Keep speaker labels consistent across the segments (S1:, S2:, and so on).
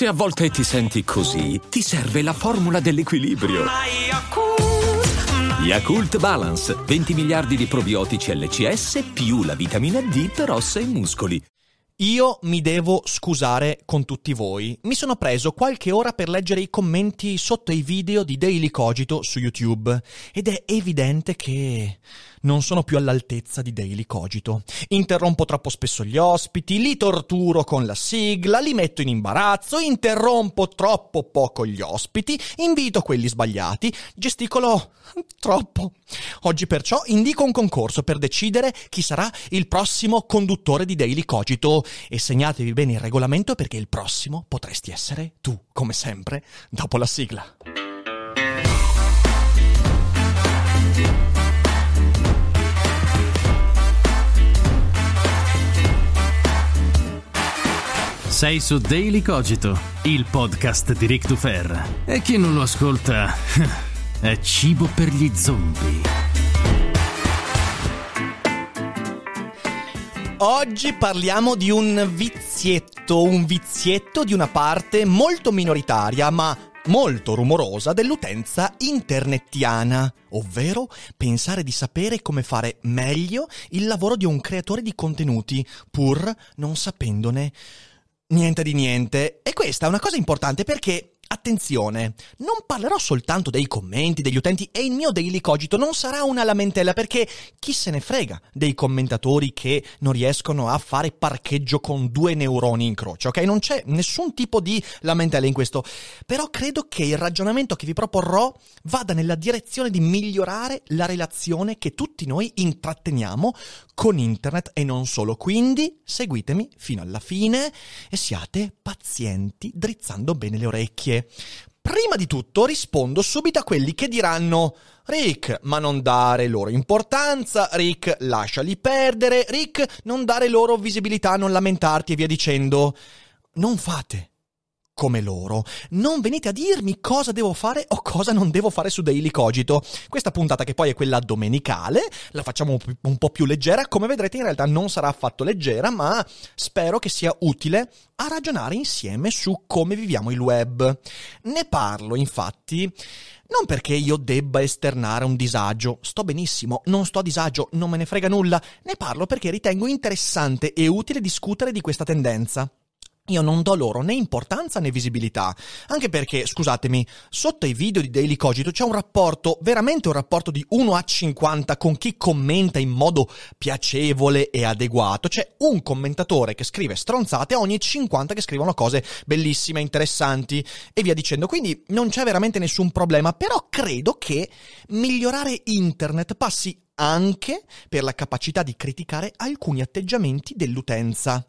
S1: Se a volte ti senti così, ti serve la formula dell'equilibrio. Yakult Balance, 20 miliardi di probiotici LCS più la vitamina D per ossa e muscoli.
S2: Io mi devo scusare con tutti voi. Mi sono preso qualche ora per leggere i commenti sotto i video di Daily Cogito su YouTube ed è evidente che non sono più all'altezza di Daily Cogito. Interrompo troppo spesso gli ospiti, li torturo con la sigla, li metto in imbarazzo, interrompo troppo poco gli ospiti, invito quelli sbagliati, gesticolo troppo. Oggi perciò indico un concorso per decidere chi sarà il prossimo conduttore di Daily Cogito e segnatevi bene il regolamento perché il prossimo potresti essere tu, come sempre, dopo la sigla.
S3: Sei su Daily Cogito, il podcast di Rick Dufer. E chi non lo ascolta è cibo per gli zombie.
S2: Oggi parliamo di un vizietto, un vizietto di una parte molto minoritaria, ma molto rumorosa dell'utenza internettiana, ovvero pensare di sapere come fare meglio il lavoro di un creatore di contenuti, pur non sapendone niente di niente. E questa è una cosa importante perché Attenzione, non parlerò soltanto dei commenti degli utenti e il mio daily cogito non sarà una lamentela perché chi se ne frega dei commentatori che non riescono a fare parcheggio con due neuroni in croce, ok? Non c'è nessun tipo di lamentela in questo, però credo che il ragionamento che vi proporrò vada nella direzione di migliorare la relazione che tutti noi intratteniamo con internet e non solo. Quindi seguitemi fino alla fine e siate pazienti drizzando bene le orecchie. Prima di tutto rispondo subito a quelli che diranno Rick, ma non dare loro importanza, Rick, lasciali perdere, Rick, non dare loro visibilità, non lamentarti e via dicendo. Non fate come loro. Non venite a dirmi cosa devo fare o cosa non devo fare su Daily Cogito. Questa puntata, che poi è quella domenicale, la facciamo un po' più leggera. Come vedrete, in realtà non sarà affatto leggera, ma spero che sia utile a ragionare insieme su come viviamo il web. Ne parlo, infatti. Non perché io debba esternare un disagio, sto benissimo, non sto a disagio, non me ne frega nulla, ne parlo perché ritengo interessante e utile discutere di questa tendenza io non do loro né importanza né visibilità. Anche perché, scusatemi, sotto i video di Daily Cogito c'è un rapporto, veramente un rapporto di 1 a 50 con chi commenta in modo piacevole e adeguato. C'è un commentatore che scrive stronzate ogni 50 che scrivono cose bellissime, interessanti e via dicendo. Quindi non c'è veramente nessun problema, però credo che migliorare internet passi anche per la capacità di criticare alcuni atteggiamenti dell'utenza.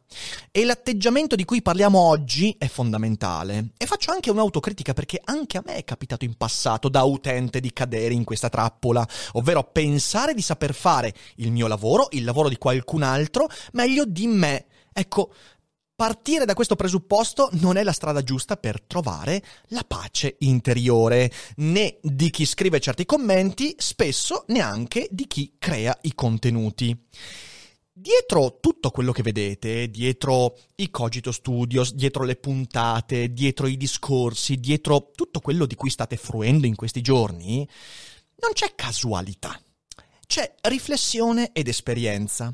S2: E l'atteggiamento di cui parliamo oggi è fondamentale. E faccio anche un'autocritica perché anche a me è capitato in passato da utente di cadere in questa trappola, ovvero pensare di saper fare il mio lavoro, il lavoro di qualcun altro, meglio di me. Ecco, Partire da questo presupposto non è la strada giusta per trovare la pace interiore, né di chi scrive certi commenti, spesso neanche di chi crea i contenuti. Dietro tutto quello che vedete, dietro i Cogito Studios, dietro le puntate, dietro i discorsi, dietro tutto quello di cui state fruendo in questi giorni, non c'è casualità. C'è riflessione ed esperienza.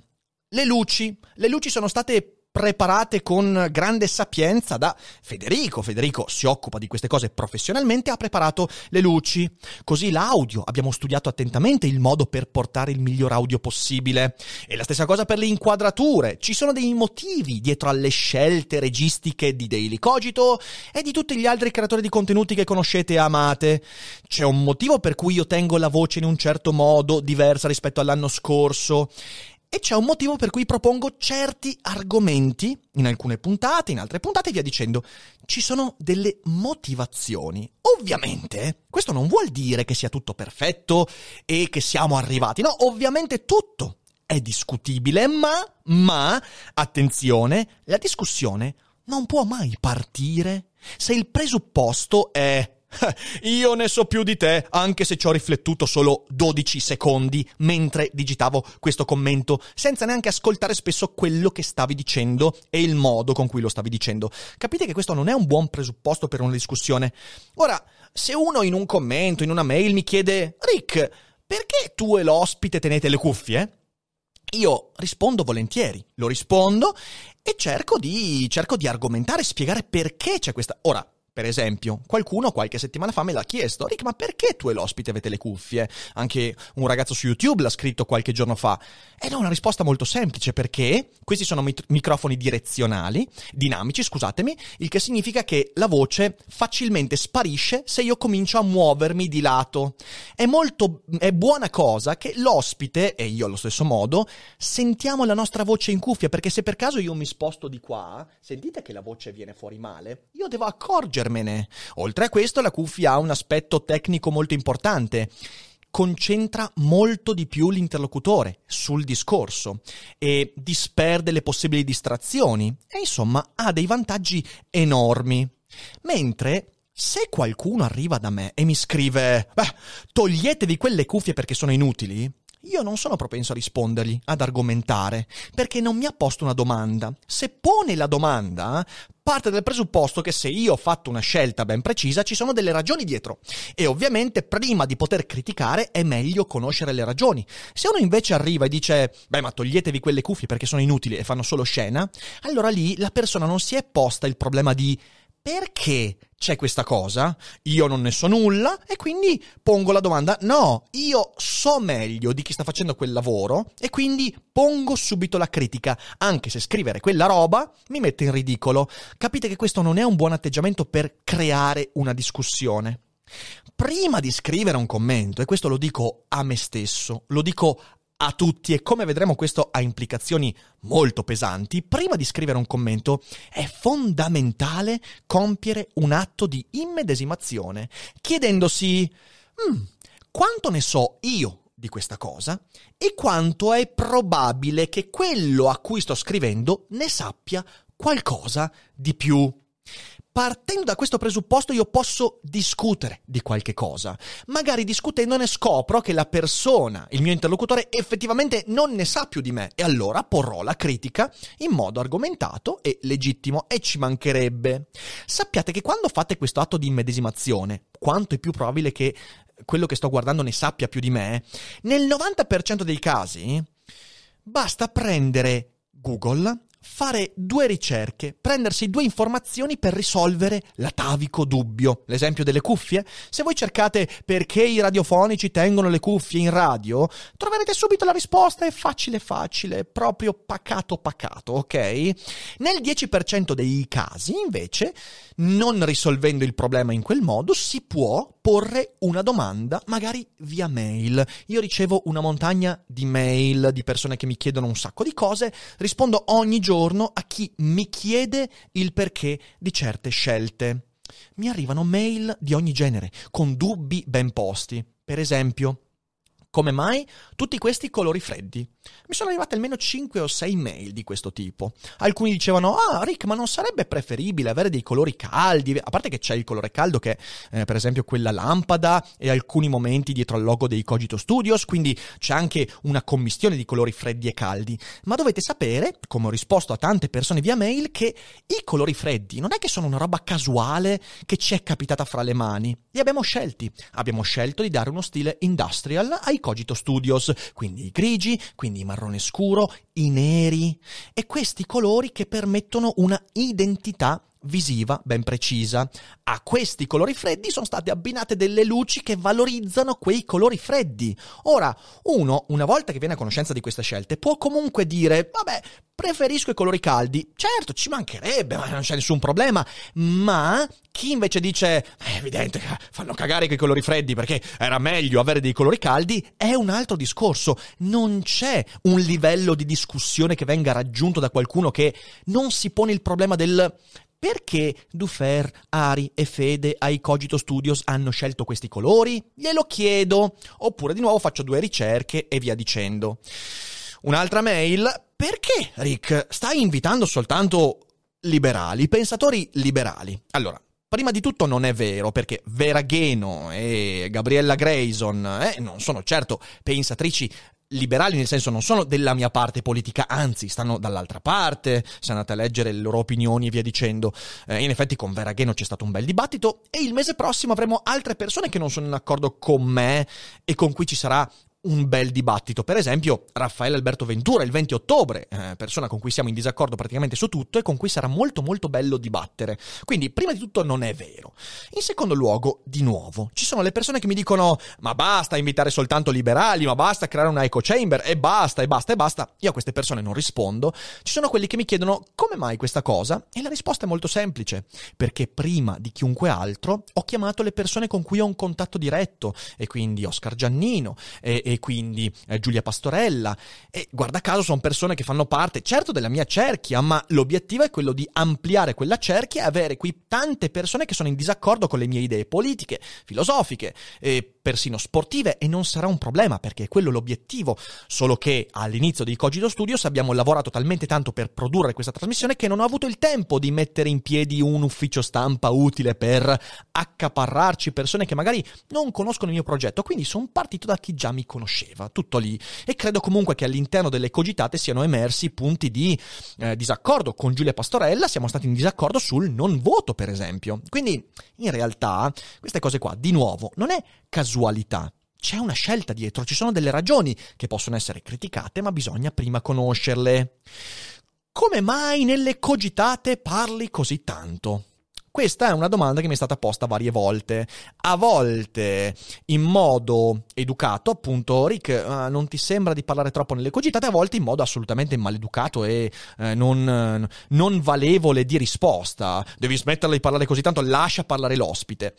S2: Le luci, le luci sono state preparate con grande sapienza da Federico. Federico si occupa di queste cose professionalmente, ha preparato le luci. Così l'audio, abbiamo studiato attentamente il modo per portare il miglior audio possibile. E la stessa cosa per le inquadrature. Ci sono dei motivi dietro alle scelte registiche di Daily Cogito e di tutti gli altri creatori di contenuti che conoscete e amate. C'è un motivo per cui io tengo la voce in un certo modo, diversa rispetto all'anno scorso. E c'è un motivo per cui propongo certi argomenti in alcune puntate, in altre puntate e via dicendo. Ci sono delle motivazioni. Ovviamente, questo non vuol dire che sia tutto perfetto e che siamo arrivati. No, ovviamente tutto è discutibile, ma, ma, attenzione, la discussione non può mai partire se il presupposto è Io ne so più di te, anche se ci ho riflettuto solo 12 secondi mentre digitavo questo commento, senza neanche ascoltare spesso quello che stavi dicendo e il modo con cui lo stavi dicendo. Capite che questo non è un buon presupposto per una discussione. Ora, se uno in un commento, in una mail mi chiede Rick, perché tu e l'ospite tenete le cuffie? Io rispondo volentieri, lo rispondo e cerco di, cerco di argomentare, spiegare perché c'è questa... Ora, per esempio, qualcuno qualche settimana fa me l'ha chiesto, Rick, ma perché tu e l'ospite avete le cuffie? Anche un ragazzo su YouTube l'ha scritto qualche giorno fa. Ed è una risposta molto semplice, perché questi sono mit- microfoni direzionali, dinamici, scusatemi, il che significa che la voce facilmente sparisce se io comincio a muovermi di lato. È molto, è buona cosa che l'ospite, e io allo stesso modo, sentiamo la nostra voce in cuffia, perché se per caso io mi sposto di qua, sentite che la voce viene fuori male, io devo accorgermi accorgermene. Oltre a questo, la cuffia ha un aspetto tecnico molto importante concentra molto di più l'interlocutore sul discorso e disperde le possibili distrazioni e insomma ha dei vantaggi enormi. Mentre se qualcuno arriva da me e mi scrive, beh, toglietevi quelle cuffie perché sono inutili, io non sono propenso a rispondergli, ad argomentare, perché non mi ha posto una domanda. Se pone la domanda, parte dal presupposto che se io ho fatto una scelta ben precisa ci sono delle ragioni dietro. E ovviamente prima di poter criticare è meglio conoscere le ragioni. Se uno invece arriva e dice, beh ma toglietevi quelle cuffie perché sono inutili e fanno solo scena, allora lì la persona non si è posta il problema di perché c'è questa cosa? Io non ne so nulla e quindi pongo la domanda, no, io so meglio di chi sta facendo quel lavoro e quindi pongo subito la critica, anche se scrivere quella roba mi mette in ridicolo. Capite che questo non è un buon atteggiamento per creare una discussione. Prima di scrivere un commento, e questo lo dico a me stesso, lo dico a tutti e come vedremo questo ha implicazioni molto pesanti, prima di scrivere un commento è fondamentale compiere un atto di immedesimazione, chiedendosi mm, quanto ne so io di questa cosa e quanto è probabile che quello a cui sto scrivendo ne sappia qualcosa di più. Partendo da questo presupposto io posso discutere di qualche cosa. Magari discutendone scopro che la persona, il mio interlocutore, effettivamente non ne sa più di me e allora porrò la critica in modo argomentato e legittimo e ci mancherebbe. Sappiate che quando fate questo atto di immedesimazione, quanto è più probabile che quello che sto guardando ne sappia più di me, nel 90% dei casi basta prendere Google, fare due ricerche, prendersi due informazioni per risolvere l'atavico dubbio. L'esempio delle cuffie? Se voi cercate perché i radiofonici tengono le cuffie in radio, troverete subito la risposta, è facile facile, proprio pacato pacato, ok? Nel 10% dei casi, invece, non risolvendo il problema in quel modo, si può porre una domanda, magari via mail. Io ricevo una montagna di mail di persone che mi chiedono un sacco di cose, rispondo ogni giorno a chi mi chiede il perché di certe scelte. Mi arrivano mail di ogni genere, con dubbi ben posti. Per esempio, come mai tutti questi colori freddi? Mi sono arrivate almeno 5 o 6 mail di questo tipo. Alcuni dicevano: Ah, Rick, ma non sarebbe preferibile avere dei colori caldi? A parte che c'è il colore caldo, che eh, per esempio quella lampada, e alcuni momenti dietro al logo dei Cogito Studios, quindi c'è anche una commistione di colori freddi e caldi. Ma dovete sapere, come ho risposto a tante persone via mail, che i colori freddi non è che sono una roba casuale che ci è capitata fra le mani. Li abbiamo scelti. Abbiamo scelto di dare uno stile industrial ai Cogito Studios, quindi i grigi, quindi i marrone scuro, i neri. E questi colori che permettono una identità visiva ben precisa. A questi colori freddi sono state abbinate delle luci che valorizzano quei colori freddi. Ora, uno, una volta che viene a conoscenza di queste scelte, può comunque dire, vabbè, preferisco i colori caldi. Certo, ci mancherebbe, ma non c'è nessun problema. Ma chi invece dice, è evidente che fanno cagare quei colori freddi perché era meglio avere dei colori caldi, è un altro discorso. Non c'è un livello di discussione che venga raggiunto da qualcuno che non si pone il problema del perché Dufer, Ari e Fede ai Cogito Studios hanno scelto questi colori? Glielo chiedo. Oppure di nuovo faccio due ricerche e via dicendo. Un'altra mail. Perché, Rick, stai invitando soltanto liberali, pensatori liberali? Allora, Prima di tutto non è vero, perché Vera Gheno e Gabriella Grayson eh, non sono certo pensatrici liberali nel senso non sono della mia parte politica, anzi stanno dall'altra parte, se andate a leggere le loro opinioni e via dicendo. Eh, in effetti con Vera Gheno c'è stato un bel dibattito e il mese prossimo avremo altre persone che non sono in accordo con me e con cui ci sarà un bel dibattito. Per esempio, Raffaele Alberto Ventura il 20 ottobre, eh, persona con cui siamo in disaccordo praticamente su tutto e con cui sarà molto molto bello dibattere. Quindi, prima di tutto, non è vero. In secondo luogo, di nuovo, ci sono le persone che mi dicono: Ma basta invitare soltanto liberali, ma basta creare una echo chamber, e basta, e basta, e basta. Io a queste persone non rispondo. Ci sono quelli che mi chiedono come mai questa cosa? E la risposta è molto semplice: perché prima di chiunque altro ho chiamato le persone con cui ho un contatto diretto, e quindi Oscar Giannino, e, e quindi eh, Giulia Pastorella. E guarda caso sono persone che fanno parte, certo, della mia cerchia, ma l'obiettivo è quello di ampliare quella cerchia e avere qui tante persone che sono in disaccordo con le mie idee politiche, filosofiche, e persino sportive e non sarà un problema perché è quello l'obiettivo, solo che all'inizio di Cogito Studios abbiamo lavorato talmente tanto per produrre questa trasmissione che non ho avuto il tempo di mettere in piedi un ufficio stampa utile per accaparrarci persone che magari non conoscono il mio progetto, quindi sono partito da chi già mi conosceva, tutto lì e credo comunque che all'interno delle cogitate siano emersi punti di eh, disaccordo con Giulia Pastorella, siamo stati in disaccordo sul non voto per esempio, quindi in realtà queste cose qua di nuovo non è casualità. C'è una scelta dietro, ci sono delle ragioni che possono essere criticate, ma bisogna prima conoscerle. Come mai nelle cogitate parli così tanto? Questa è una domanda che mi è stata posta varie volte. A volte in modo educato, appunto, Rick, uh, non ti sembra di parlare troppo nelle cogitate, a volte in modo assolutamente maleducato e uh, non, non, valevole di risposta. Devi smetterla di parlare così tanto, lascia parlare l'ospite.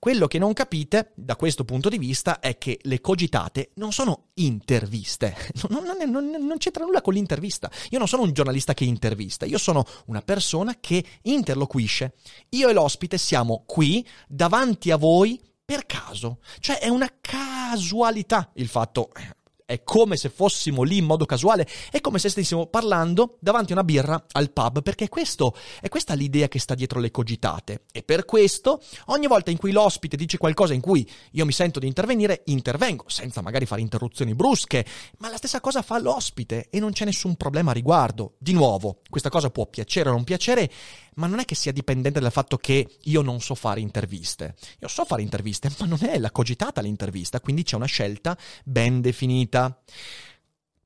S2: Quello che non capite da questo punto di vista è che le cogitate non sono interviste, non, non, non, non c'entra nulla con l'intervista. Io non sono un giornalista che intervista, io sono una persona che interloquisce io e l'ospite siamo qui davanti a voi per caso. Cioè è una casualità il fatto, eh, è come se fossimo lì in modo casuale, è come se stessimo parlando davanti a una birra al pub, perché questo, è questa l'idea che sta dietro le cogitate. E per questo, ogni volta in cui l'ospite dice qualcosa in cui io mi sento di intervenire, intervengo, senza magari fare interruzioni brusche, ma la stessa cosa fa l'ospite e non c'è nessun problema a riguardo. Di nuovo, questa cosa può piacere o non piacere, ma non è che sia dipendente dal fatto che io non so fare interviste. Io so fare interviste, ma non è la cogitata l'intervista, quindi c'è una scelta ben definita.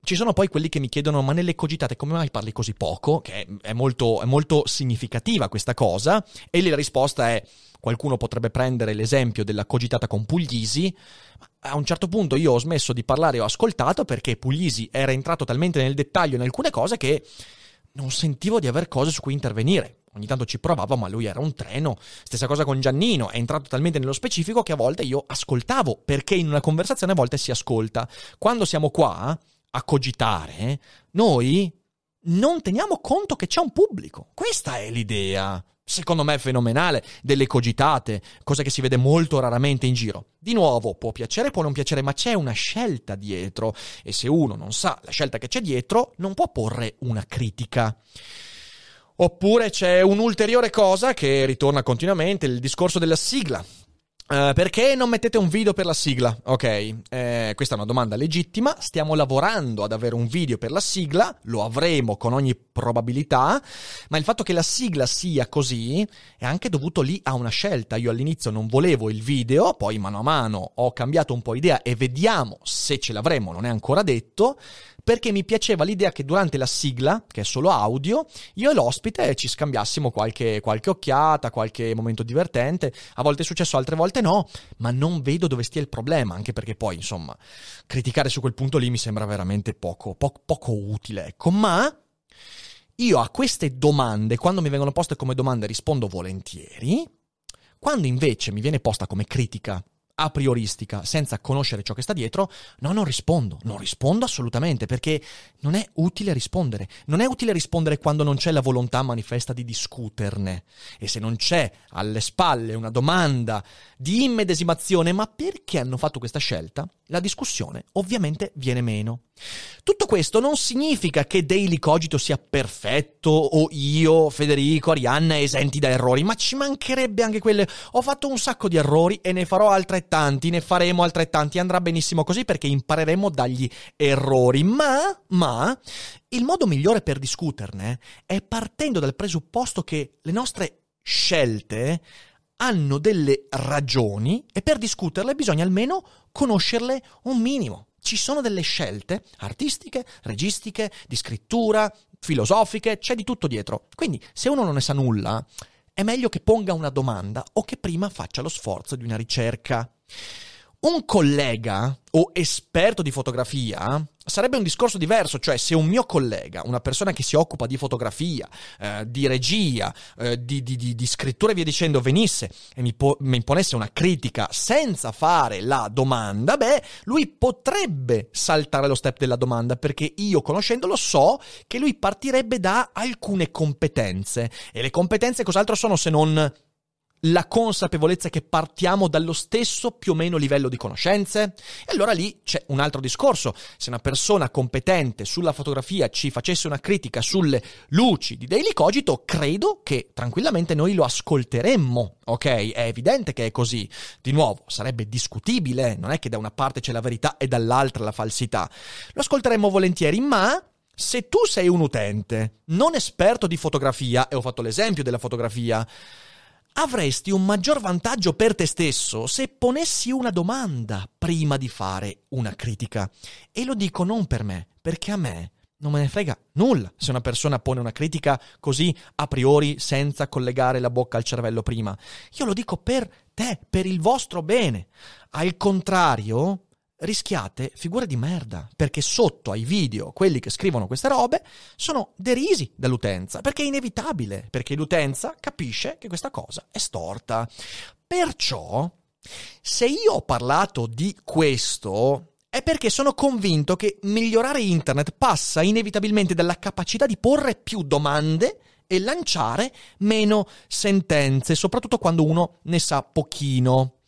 S2: Ci sono poi quelli che mi chiedono, ma nelle cogitate come mai parli così poco? Che è molto, è molto significativa questa cosa. E lì la risposta è, qualcuno potrebbe prendere l'esempio della cogitata con Puglisi. A un certo punto io ho smesso di parlare e ho ascoltato perché Puglisi era entrato talmente nel dettaglio in alcune cose che non sentivo di aver cose su cui intervenire. Ogni tanto ci provavo, ma lui era un treno. Stessa cosa con Giannino, è entrato talmente nello specifico che a volte io ascoltavo, perché in una conversazione a volte si ascolta. Quando siamo qua a cogitare, noi non teniamo conto che c'è un pubblico. Questa è l'idea. Secondo me fenomenale, delle cogitate, cosa che si vede molto raramente in giro. Di nuovo, può piacere, può non piacere, ma c'è una scelta dietro e se uno non sa la scelta che c'è dietro, non può porre una critica. Oppure c'è un'ulteriore cosa che ritorna continuamente, il discorso della sigla. Uh, perché non mettete un video per la sigla? Ok, eh, questa è una domanda legittima. Stiamo lavorando ad avere un video per la sigla, lo avremo con ogni probabilità, ma il fatto che la sigla sia così è anche dovuto lì a una scelta. Io all'inizio non volevo il video, poi mano a mano ho cambiato un po' idea e vediamo se ce l'avremo, non è ancora detto perché mi piaceva l'idea che durante la sigla, che è solo audio, io e l'ospite ci scambiassimo qualche, qualche occhiata, qualche momento divertente. A volte è successo, altre volte no, ma non vedo dove stia il problema, anche perché poi, insomma, criticare su quel punto lì mi sembra veramente poco, po- poco utile, ecco. Ma io a queste domande, quando mi vengono poste come domande, rispondo volentieri. Quando invece mi viene posta come critica a prioristica, senza conoscere ciò che sta dietro, no, non rispondo, non rispondo assolutamente perché non è utile rispondere. Non è utile rispondere quando non c'è la volontà manifesta di discuterne. E se non c'è alle spalle una domanda di immedesimazione, ma perché hanno fatto questa scelta? la discussione ovviamente viene meno. Tutto questo non significa che Daily Cogito sia perfetto o io, Federico, Arianna esenti da errori, ma ci mancherebbe anche quelle. Ho fatto un sacco di errori e ne farò altrettanti, ne faremo altrettanti, andrà benissimo così perché impareremo dagli errori, ma, ma, il modo migliore per discuterne è partendo dal presupposto che le nostre scelte hanno delle ragioni e per discuterle bisogna almeno conoscerle un minimo. Ci sono delle scelte artistiche, registiche, di scrittura, filosofiche, c'è di tutto dietro. Quindi se uno non ne sa nulla, è meglio che ponga una domanda o che prima faccia lo sforzo di una ricerca. Un collega o esperto di fotografia sarebbe un discorso diverso, cioè se un mio collega, una persona che si occupa di fotografia, eh, di regia, eh, di, di, di, di, scrittura e via dicendo, venisse e mi, po- mi imponesse una critica senza fare la domanda, beh, lui potrebbe saltare lo step della domanda perché io conoscendolo so che lui partirebbe da alcune competenze. E le competenze cos'altro sono se non la consapevolezza che partiamo dallo stesso più o meno livello di conoscenze? E allora lì c'è un altro discorso. Se una persona competente sulla fotografia ci facesse una critica sulle luci di Daily Cogito, credo che tranquillamente noi lo ascolteremmo. Ok, è evidente che è così. Di nuovo, sarebbe discutibile, non è che da una parte c'è la verità e dall'altra la falsità. Lo ascolteremmo volentieri, ma se tu sei un utente non esperto di fotografia, e ho fatto l'esempio della fotografia, avresti un maggior vantaggio per te stesso se ponessi una domanda prima di fare una critica. E lo dico non per me, perché a me non me ne frega nulla se una persona pone una critica così a priori senza collegare la bocca al cervello prima. Io lo dico per te, per il vostro bene. Al contrario, rischiate figure di merda, perché sotto ai video quelli che scrivono queste robe sono derisi dall'utenza, perché è inevitabile, perché l'utenza capisce che questa cosa è storta. Perciò, se io ho parlato di questo, è perché sono convinto che migliorare internet passa inevitabilmente dalla capacità di porre più domande e lanciare meno sentenze, soprattutto quando uno ne sa pochino.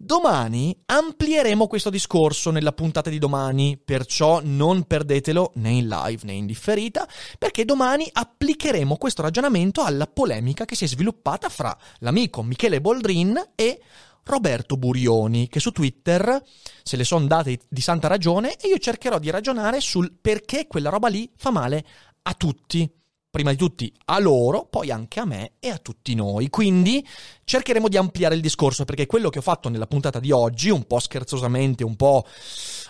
S2: Domani amplieremo questo discorso nella puntata di domani, perciò non perdetelo né in live né in differita, perché domani applicheremo questo ragionamento alla polemica che si è sviluppata fra l'amico Michele Boldrin e Roberto Burioni, che su Twitter se le sono date di santa ragione e io cercherò di ragionare sul perché quella roba lì fa male a tutti prima di tutti a loro, poi anche a me e a tutti noi. Quindi cercheremo di ampliare il discorso perché quello che ho fatto nella puntata di oggi, un po' scherzosamente, un po'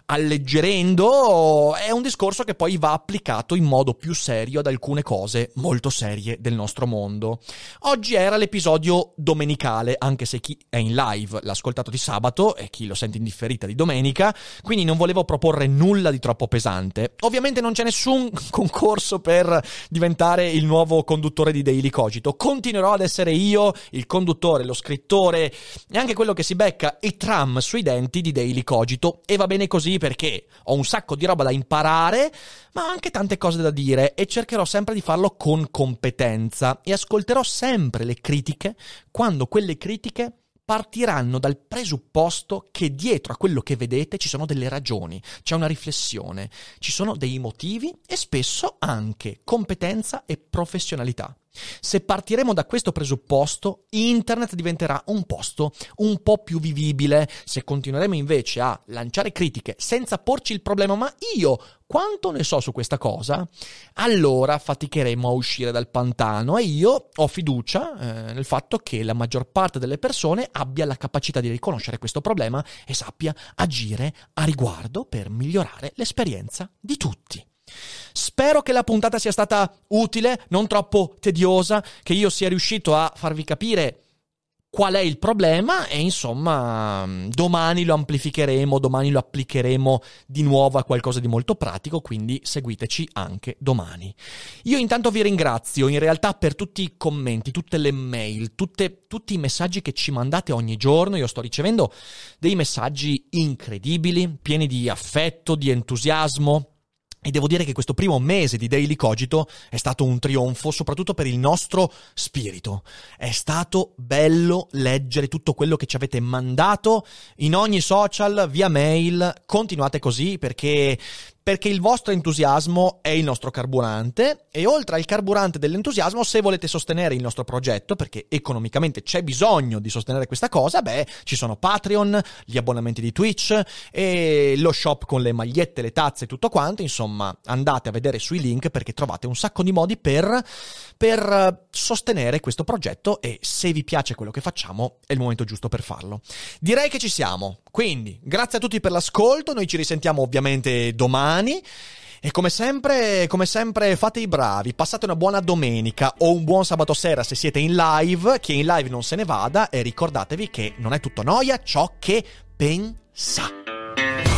S2: alleggerendo, è un discorso che poi va applicato in modo più serio ad alcune cose molto serie del nostro mondo. Oggi era l'episodio domenicale, anche se chi è in live l'ha ascoltato di sabato e chi lo sente in differita di domenica, quindi non volevo proporre nulla di troppo pesante. Ovviamente non c'è nessun concorso per diventare il nuovo conduttore di Daily Cogito. Continuerò ad essere io il conduttore, lo scrittore e anche quello che si becca i tram sui denti di Daily Cogito e va bene così perché ho un sacco di roba da imparare, ma anche tante cose da dire e cercherò sempre di farlo con competenza e ascolterò sempre le critiche quando quelle critiche partiranno dal presupposto che dietro a quello che vedete ci sono delle ragioni, c'è una riflessione, ci sono dei motivi e spesso anche competenza e professionalità. Se partiremo da questo presupposto, internet diventerà un posto un po' più vivibile. Se continueremo invece a lanciare critiche senza porci il problema, ma io quanto ne so su questa cosa, allora faticheremo a uscire dal pantano e io ho fiducia eh, nel fatto che la maggior parte delle persone abbia la capacità di riconoscere questo problema e sappia agire a riguardo per migliorare l'esperienza di tutti. Spero che la puntata sia stata utile, non troppo tediosa, che io sia riuscito a farvi capire qual è il problema e insomma domani lo amplificheremo, domani lo applicheremo di nuovo a qualcosa di molto pratico, quindi seguiteci anche domani. Io intanto vi ringrazio in realtà per tutti i commenti, tutte le mail, tutte, tutti i messaggi che ci mandate ogni giorno, io sto ricevendo dei messaggi incredibili, pieni di affetto, di entusiasmo E devo dire che questo primo mese di Daily Cogito è stato un trionfo, soprattutto per il nostro spirito. È stato bello leggere tutto quello che ci avete mandato in ogni social, via mail. Continuate così perché perché il vostro entusiasmo è il nostro carburante e oltre al carburante dell'entusiasmo, se volete sostenere il nostro progetto, perché economicamente c'è bisogno di sostenere questa cosa, beh, ci sono Patreon, gli abbonamenti di Twitch e lo shop con le magliette, le tazze e tutto quanto, insomma, andate a vedere sui link perché trovate un sacco di modi per, per sostenere questo progetto e se vi piace quello che facciamo è il momento giusto per farlo. Direi che ci siamo, quindi grazie a tutti per l'ascolto, noi ci risentiamo ovviamente domani domani. E come sempre, come sempre, fate i bravi, passate una buona domenica o un buon sabato sera se siete in live, che in live non se ne vada e ricordatevi che non è tutto noia ciò che pensa.